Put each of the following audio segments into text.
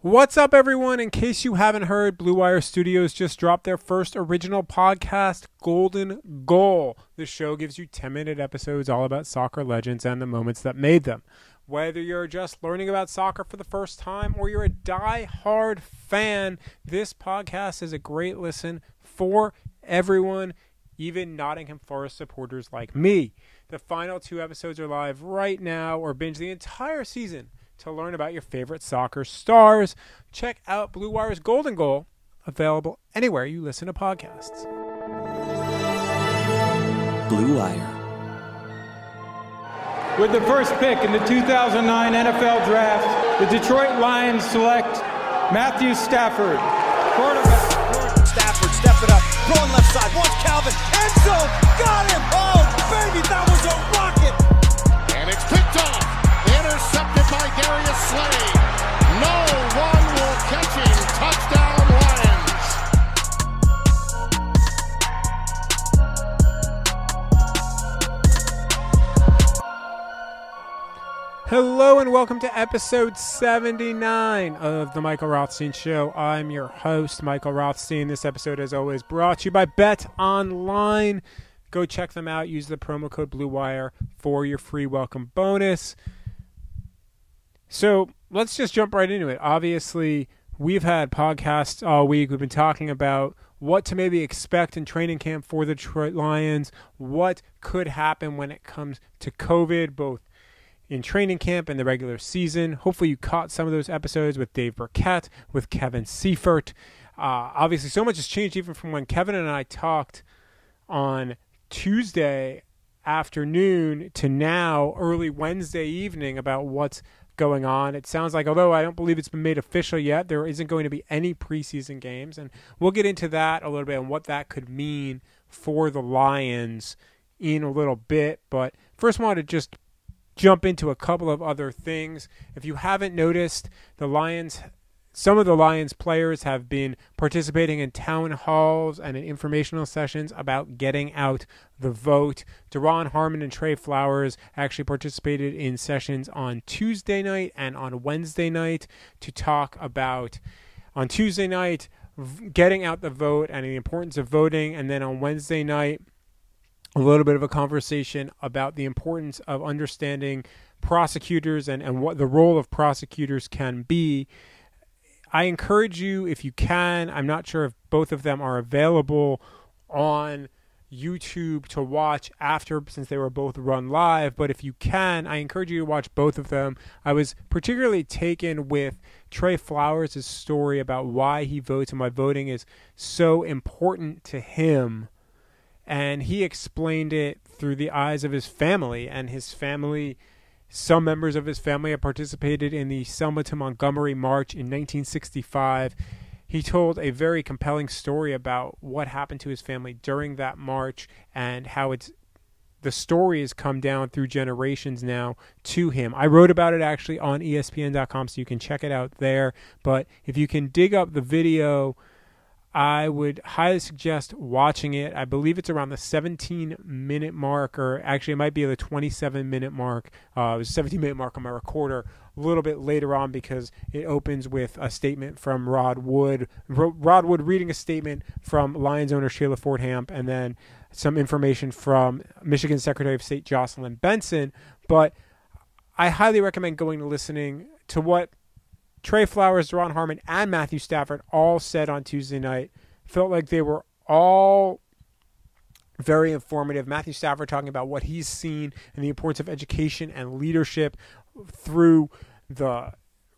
What's up, everyone? In case you haven't heard, Blue Wire Studios just dropped their first original podcast, Golden Goal. The show gives you 10 minute episodes all about soccer legends and the moments that made them. Whether you're just learning about soccer for the first time or you're a die-hard fan, this podcast is a great listen for everyone, even Nottingham Forest supporters like me. The final two episodes are live right now, or binge the entire season to learn about your favorite soccer stars. Check out Blue Wire's Golden Goal, available anywhere you listen to podcasts. Blue Wire. With the first pick in the 2009 NFL Draft, the Detroit Lions select Matthew Stafford, quarterback. Stafford, step it up, throwing left side, wants Calvin, end zone, got him! Oh, baby, that was a rocket! And it's picked off, intercepted by Darius Slay. No one will catch him. Touchdown Lions. Hello and welcome to episode 79 of the Michael Rothstein Show. I'm your host, Michael Rothstein. This episode, as always, brought to you by Bet Online. Go check them out. Use the promo code BlueWire for your free welcome bonus. So let's just jump right into it. Obviously, we've had podcasts all week. We've been talking about what to maybe expect in training camp for the Detroit Lions, what could happen when it comes to COVID, both in training camp and the regular season. Hopefully, you caught some of those episodes with Dave Birkett, with Kevin Seifert. Uh, obviously, so much has changed even from when Kevin and I talked on Tuesday afternoon to now, early Wednesday evening, about what's going on. It sounds like, although I don't believe it's been made official yet, there isn't going to be any preseason games. And we'll get into that a little bit and what that could mean for the Lions in a little bit. But first, I want to just jump into a couple of other things. If you haven't noticed, the Lions, some of the Lions players have been participating in town halls and in informational sessions about getting out the vote. Duron Harmon and Trey Flowers actually participated in sessions on Tuesday night and on Wednesday night to talk about, on Tuesday night, getting out the vote and the importance of voting, and then on Wednesday night, a little bit of a conversation about the importance of understanding prosecutors and, and what the role of prosecutors can be. I encourage you, if you can, I'm not sure if both of them are available on YouTube to watch after, since they were both run live. But if you can, I encourage you to watch both of them. I was particularly taken with Trey Flowers' story about why he votes and why voting is so important to him and he explained it through the eyes of his family and his family some members of his family have participated in the Selma to Montgomery March in 1965. He told a very compelling story about what happened to his family during that march and how it's the story has come down through generations now to him. I wrote about it actually on ESPN.com, so you can check it out there. But if you can dig up the video, I would highly suggest watching it. I believe it's around the 17 minute mark, or actually, it might be the 27 minute mark. Uh, it was 17 minute mark on my recorder a little bit later on because it opens with a statement from Rod Wood. Ro- Rod Wood reading a statement from Lions owner Sheila Ford Hamp, and then some information from Michigan Secretary of State Jocelyn Benson. But I highly recommend going to listening to what Trey Flowers, Duron Harmon, and Matthew Stafford all said on Tuesday night. Felt like they were all very informative. Matthew Stafford talking about what he's seen and the importance of education and leadership through the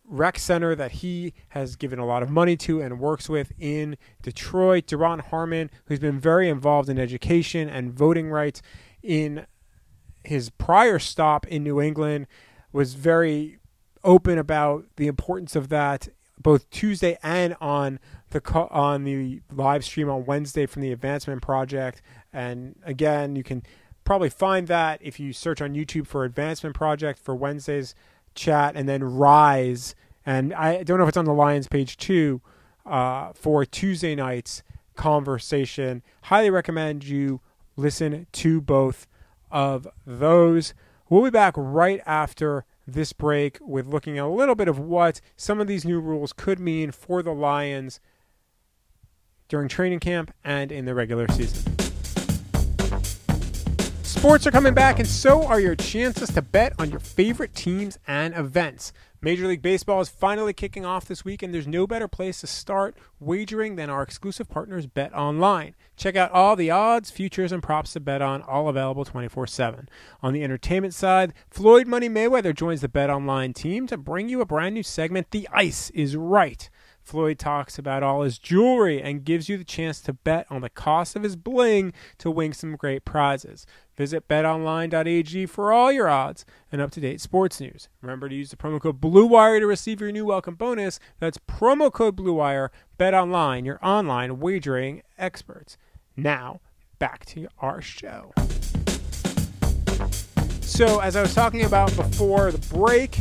rec center that he has given a lot of money to and works with in Detroit. Duron Harmon, who's been very involved in education and voting rights in his prior stop in New England, was very open about the importance of that both Tuesday and on the on the live stream on Wednesday from the Advancement Project. And again, you can probably find that if you search on YouTube for Advancement Project for Wednesday's chat, and then Rise. And I don't know if it's on the Lions page too uh, for Tuesday night's conversation. Highly recommend you listen to both of those. We'll be back right after this break with looking at a little bit of what some of these new rules could mean for the Lions during training camp and in the regular season. Sports are coming back, and so are your chances to bet on your favorite teams and events. Major League Baseball is finally kicking off this week, and there's no better place to start wagering than our exclusive partners, Bet Online. Check out all the odds, futures, and props to bet on, all available 24 7. On the entertainment side, Floyd Money Mayweather joins the Bet Online team to bring you a brand new segment, The Ice is Right. Floyd talks about all his jewelry and gives you the chance to bet on the cost of his bling to win some great prizes. Visit betonline.ag for all your odds and up-to-date sports news. Remember to use the promo code BLUEWIRE to receive your new welcome bonus. That's promo code BLUEWIRE. BetOnline, your online wagering experts. Now, back to our show. So, as I was talking about before the break,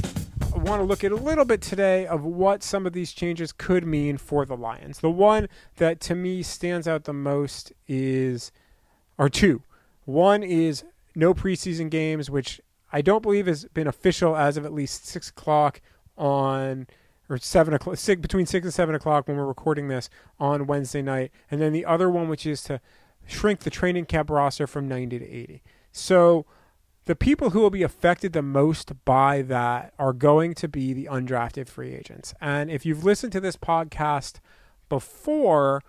want to look at a little bit today of what some of these changes could mean for the Lions. The one that to me stands out the most is, or two. One is no preseason games, which I don't believe has been official as of at least six o'clock on or seven o'clock, six, between six and seven o'clock when we're recording this on Wednesday night, and then the other one, which is to shrink the training camp roster from ninety to eighty. So the people who will be affected the most by that are going to be the undrafted free agents. And if you've listened to this podcast before,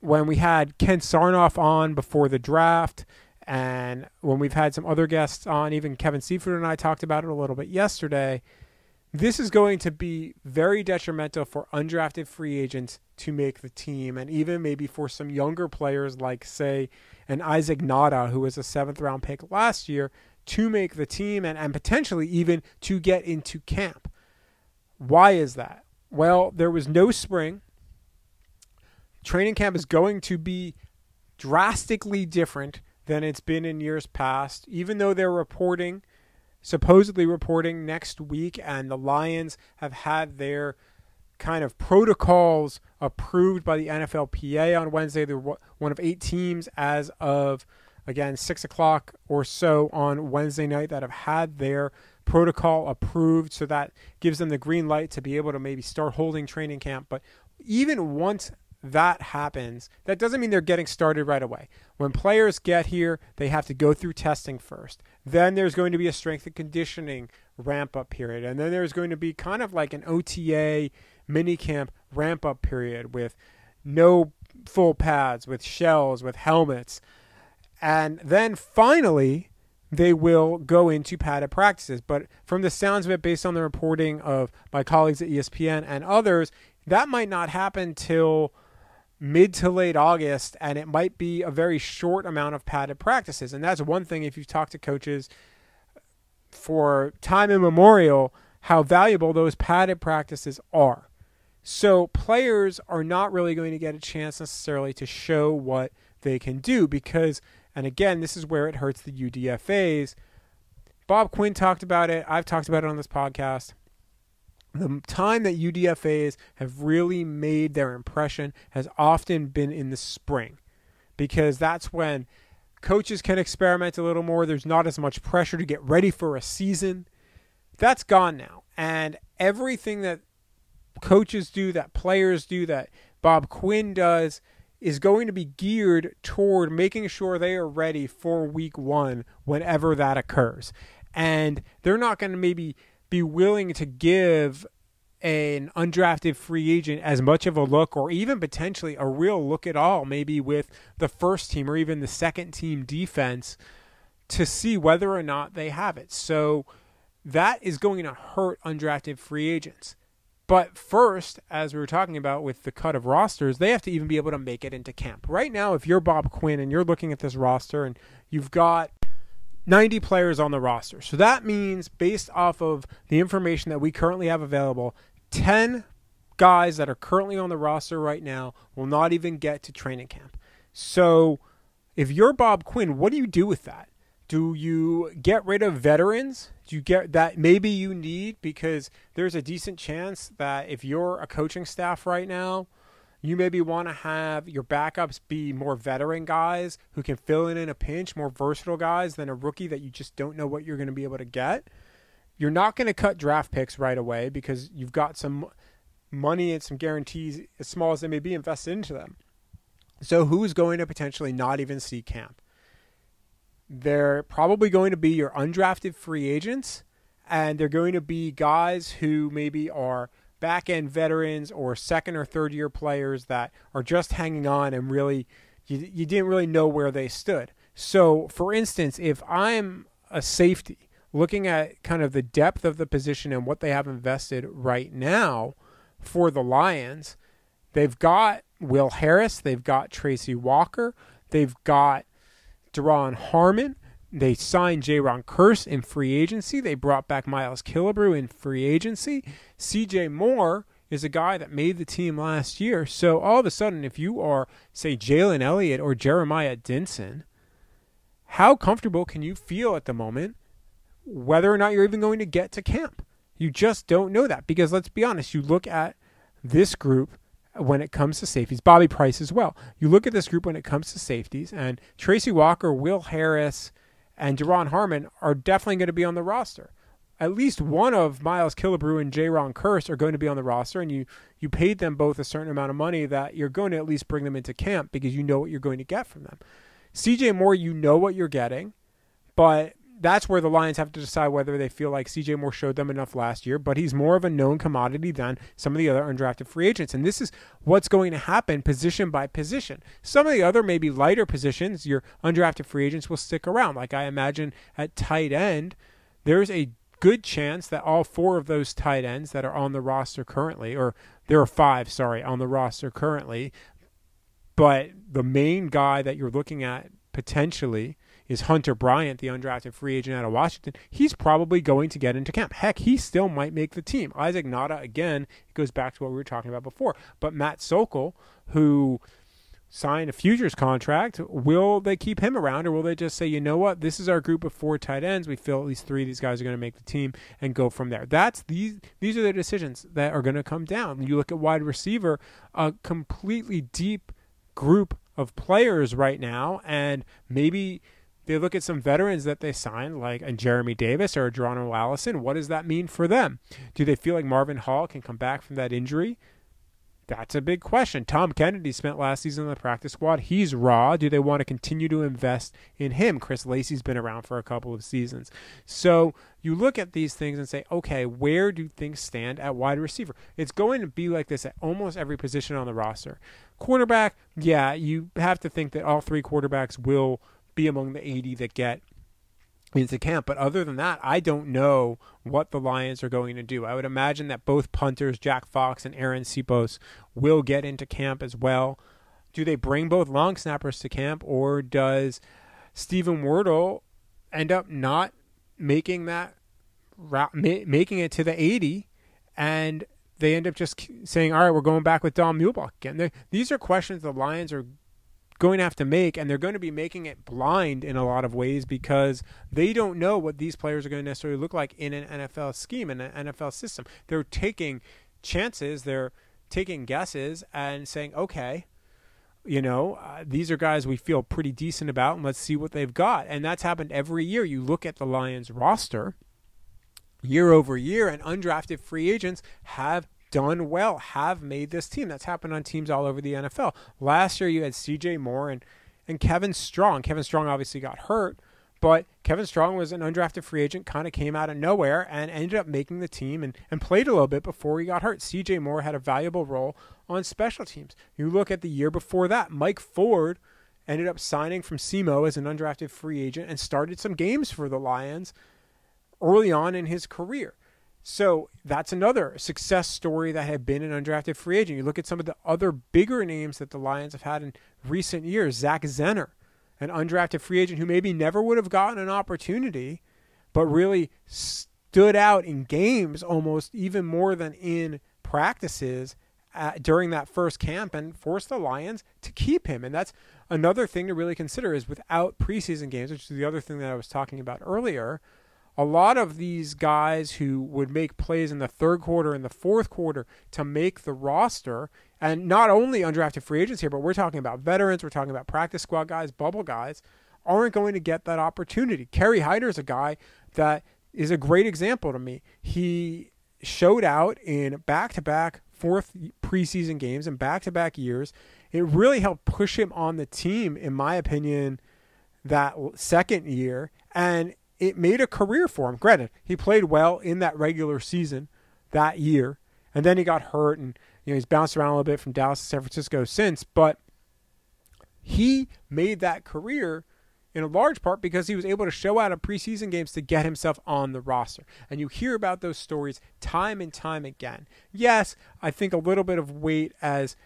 when we had Ken Sarnoff on before the draft and when we've had some other guests on, even Kevin Seifert and I talked about it a little bit yesterday. This is going to be very detrimental for undrafted free agents to make the team, and even maybe for some younger players like, say, an Isaac Nauta, who was a seventh round pick last year, to make the team and, and potentially even to get into camp. Why is that? Well, there was no spring. Training camp is going to be drastically different than it's been in years past, even though they're reporting, supposedly reporting next week, and the Lions have had their kind of protocols approved by the NFLPA on Wednesday. They're one of eight teams as of, again, six o'clock or so on Wednesday night that have had their protocol approved. So that gives them the green light to be able to maybe start holding training camp. But even once that happens, that doesn't mean they're getting started right away. When players get here, they have to go through testing first. Then there's going to be a strength and conditioning ramp up period. And then there's going to be kind of like an OTA mini camp ramp up period with no full pads, with shells, with helmets. And then finally, they will go into padded practices. But from the sounds of it, based on the reporting of my colleagues at ESPN and others, that might not happen till mid to late August, and it might be a very short amount of padded practices. And that's one thing if you've talked to coaches for time immemorial, how valuable those padded practices are. So players are not really going to get a chance necessarily to show what they can do because, and again, this is where it hurts the UDFAs. Bob Quinn talked about it. I've talked about it on this podcast the time that UDFAs have really made their impression has often been in the spring because that's when coaches can experiment a little more. There's not as much pressure to get ready for a season. That's gone now. And everything that coaches do, that players do, that Bob Quinn does, is going to be geared toward making sure they are ready for week one whenever that occurs. And they're not going to maybe be willing to give an undrafted free agent as much of a look or even potentially a real look at all, maybe with the first team or even the second team defense to see whether or not they have it. So that is going to hurt undrafted free agents. But first, as we were talking about with the cut of rosters, they have to even be able to make it into camp. Right now, if you're Bob Quinn and you're looking at this roster and you've got 90 players on the roster. So that means, based off of the information that we currently have available, 10 guys that are currently on the roster right now will not even get to training camp. So if you're Bob Quinn, what do you do with that? Do you get rid of veterans? Do you get that maybe you need because there's a decent chance that if you're a coaching staff right now, you maybe want to have your backups be more veteran guys who can fill in in a pinch, more versatile guys than a rookie that you just don't know what you're going to be able to get. you're not going to cut draft picks right away because you've got some money and some guarantees, as small as they may be, invested into them. So who's going to potentially not even see camp? They're probably going to be your undrafted free agents, and they're going to be guys who maybe are back end veterans or second or third year players that are just hanging on and really you, you didn't really know where they stood. So, for instance, if I'm a safety looking at kind of the depth of the position and what they have invested right now for the Lions, they've got Will Harris, they've got Tracy Walker, they've got Duron Harmon. They signed Jayron Kearse in free agency. They brought back Miles Killebrew in free agency. CJ Moore is a guy that made the team last year. So all of a sudden, if you are, say, Jalen Elliott or Jeremiah Dinson, how comfortable can you feel at the moment whether or not you're even going to get to camp? You just don't know that because let's be honest, you look at this group when it comes to safeties, Bobby Price as well. You look at this group when it comes to safeties, and Tracy Walker, Will Harris, and Duron Harmon are definitely going to be on the roster. At least one of Miles Killebrew and Jayron Kearse are going to be on the roster, and you you paid them both a certain amount of money that you're going to at least bring them into camp because you know what you're going to get from them. CJ Moore, you know what you're getting, but that's where the Lions have to decide whether they feel like CJ Moore showed them enough last year, but he's more of a known commodity than some of the other undrafted free agents. And this is what's going to happen position by position. Some of the other maybe lighter positions, your undrafted free agents will stick around. Like I imagine at tight end, there's a good chance that all four of those tight ends that are on the roster currently, or there are five, sorry, on the roster currently, but the main guy that you're looking at potentially is Hunter Bryant, the undrafted free agent out of Washington. He's probably going to get into camp. Heck, he still might make the team. Isaac Nauta, again, it goes back to what we were talking about before. But Matt Sokol, who signed a futures contract, will they keep him around or will they just say, you know what, this is our group of four tight ends. We feel at least three of these guys are going to make the team and go from there. That's these these are the decisions that are going to come down. You look at wide receiver, a completely deep group of players right now, and maybe they look at some veterans that they signed, like a Jeremy Davis or a Geronimo Allison. What does that mean for them? Do they feel like Marvin Hall can come back from that injury? That's a big question. Tom Kennedy spent last season on the practice squad. He's raw. Do they want to continue to invest in him? Chris Lacey's been around for a couple of seasons. So you look at these things and say, okay, where do things stand at wide receiver? It's going to be like this at almost every position on the roster. Quarterback, yeah, you have to think that all three quarterbacks will be among the 80 that get into camp. But other than that, I don't know what the Lions are going to do. I would imagine that both punters, Jack Fox and Arryn Siposs, will get into camp as well. Do they bring both long snappers to camp, or does Steven Wirtel end up not making that making it to the 80 and they end up just saying, all right, we're going back with Don Muhlbach again. these are questions the Lions are going to have to make, and they're going to be making it blind in a lot of ways because they don't know what these players are going to necessarily look like in an NFL scheme, in an NFL system. They're taking chances, they're taking guesses, and saying, okay, you know, uh, these are guys we feel pretty decent about, and let's see what they've got. And that's happened every year. You look at the Lions roster year over year, and undrafted free agents have done well, have made this team. That's happened on teams all over the NFL. Last year, you had C.J. Moore and and Kevin Strong. Kevin Strong obviously got hurt, but Kevin Strong was an undrafted free agent, kind of came out of nowhere and ended up making the team and, and played a little bit before he got hurt. CJ Moore had a valuable role on special teams. You look at the year before that, Mike Ford ended up signing from SEMO as an undrafted free agent and started some games for the Lions early on in his career. So that's another success story that had been an undrafted free agent. You look at some of the other bigger names that the Lions have had in recent years. Zach Zenner, an undrafted free agent who maybe never would have gotten an opportunity, but really stood out in games almost even more than in practices at, during that first camp and forced the Lions to keep him. And that's another thing to really consider is without preseason games, which is the other thing that I was talking about earlier – a lot of these guys who would make plays in the third quarter and the fourth quarter to make the roster, and not only undrafted free agents here, but we're talking about veterans, we're talking about practice squad guys, bubble guys, aren't going to get that opportunity. Kerry Hyder is a guy that is a great example to me. He showed out in back to back fourth preseason games and back to back years. It really helped push him on the team, in my opinion, that second year. And it made a career for him. Granted, he played well in that regular season that year. And then he got hurt and you know he's bounced around a little bit from Dallas to San Francisco since, but he made that career in a large part because he was able to show out in preseason games to get himself on the roster. And you hear about those stories time and time again. Yes, I think a little bit of weight, as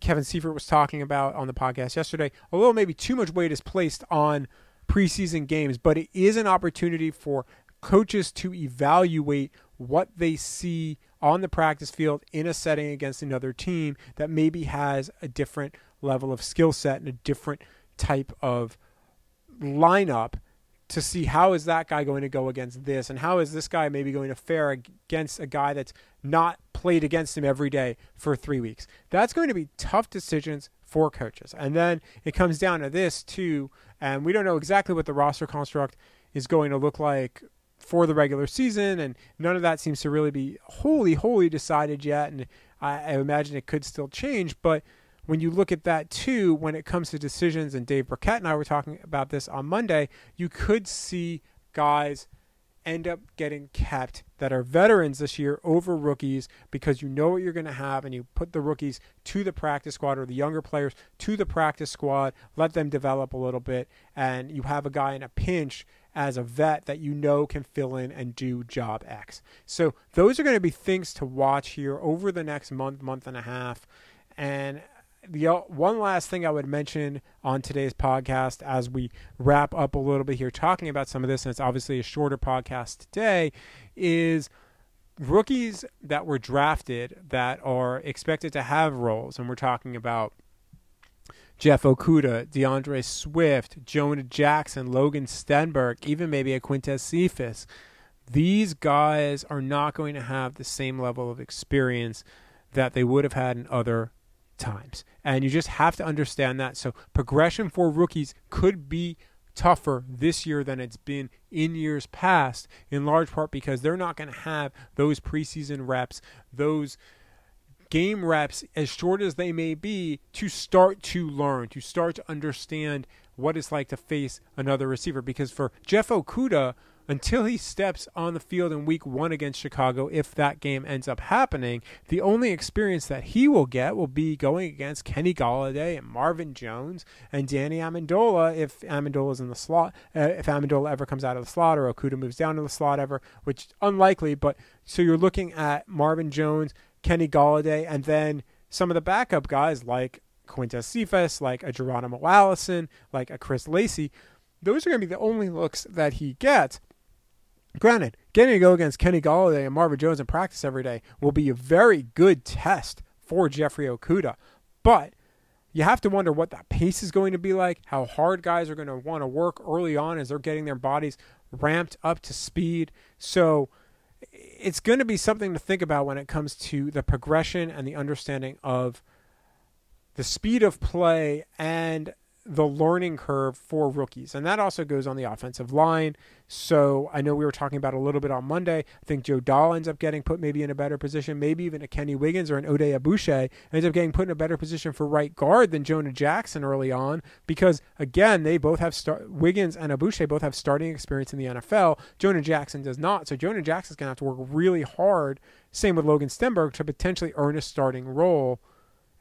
Kevin Seifert was talking about on the podcast yesterday, a little maybe too much weight is placed on preseason games, but it is an opportunity for coaches to evaluate what they see on the practice field in a setting against another team that maybe has a different level of skill set and a different type of lineup to see how is that guy going to go against this and how is this guy maybe going to fare against a guy that's not played against him every day for three weeks. That's going to be tough decisions for coaches. And then it comes down to this too, and we don't know exactly what the roster construct is going to look like for the regular season, and none of that seems to really be wholly, wholly decided yet. And I, I imagine it could still change, but when you look at that too, when it comes to decisions, and Dave Birkett and I were talking about this on Monday, you could see guys end up getting kept that are veterans this year over rookies because you know what you're going to have and you put the rookies to the practice squad or the younger players to the practice squad, let them develop a little bit, and you have a guy in a pinch as a vet that you know can fill in and do job X. So those are going to be things to watch here over the next month, month and a half. And the uh, one last thing I would mention on today's podcast as we wrap up a little bit here talking about some of this, and it's obviously a shorter podcast today, is rookies that were drafted that are expected to have roles, and we're talking about Jeff Okudah, DeAndre Swift, Jonah Jackson, Logan Stenberg, even maybe a Quintez Cephus. These guys are not going to have the same level of experience that they would have had in other times. And you just have to understand that. So progression for rookies could be tougher this year than it's been in years past, in large part because they're not going to have those preseason reps, those game reps, as short as they may be, to start to learn, to start to understand what it's like to face another receiver. Because for Jeff Okudah, until he steps on the field in week one against Chicago, if that game ends up happening, the only experience that he will get will be going against Kenny Golladay and Marvin Jones and Danny Amendola if Amendola's in the slot, uh, if Amendola ever comes out of the slot or Okudah moves down to the slot ever, which unlikely, but so you're looking at Marvin Jones, Kenny Golladay, and then some of the backup guys like Quintez Cephus, like a Geronimo Allison, like a Chris Lacey. Those are going to be the only looks that he gets. Granted, getting to go against Kenny Golladay and Marvin Jones in practice every day will be a very good test for Jeffrey Okudah, But you have to wonder what that pace is going to be like, how hard guys are going to want to work early on as they're getting their bodies ramped up to speed. So it's going to be something to think about when it comes to the progression and the understanding of the speed of play and the learning curve for rookies. And that also goes on the offensive line. So I know we were talking about a little bit on Monday. I think Joe Dahl ends up getting put maybe in a better position, maybe even a Kenny Wiggins or an Oday Aboushi ends up getting put in a better position for right guard than Jonah Jackson early on because again, they both have start Wiggins and Aboushi both have starting experience in the NFL. Jonah Jackson does not. So Jonah Jackson's going to have to work really hard, same with Logan Stenberg to potentially earn a starting role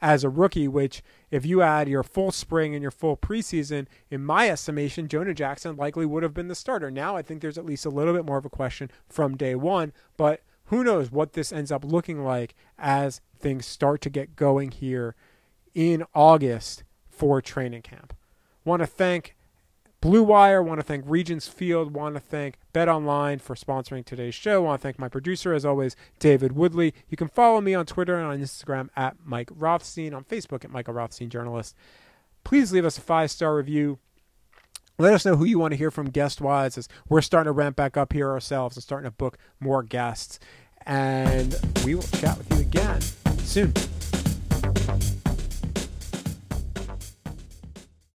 as a rookie, which if you add your full spring and your full preseason, in my estimation, Jonah Jackson likely would have been the starter. Now I think there's at least a little bit more of a question from day one, but who knows what this ends up looking like as things start to get going here in August for training camp. Want to thank Blue Wire. Want to thank Regents Field. Want to thank Bet Online for sponsoring today's show. Want to thank my producer, as always, David Woodley. You can follow me on Twitter and on Instagram at Mike Rothstein, on Facebook at Michael Rothstein Journalist. Please leave us a five star review. Let us know who you want to hear from guest wise as we're starting to ramp back up here ourselves and starting to book more guests. And we will chat with you again soon.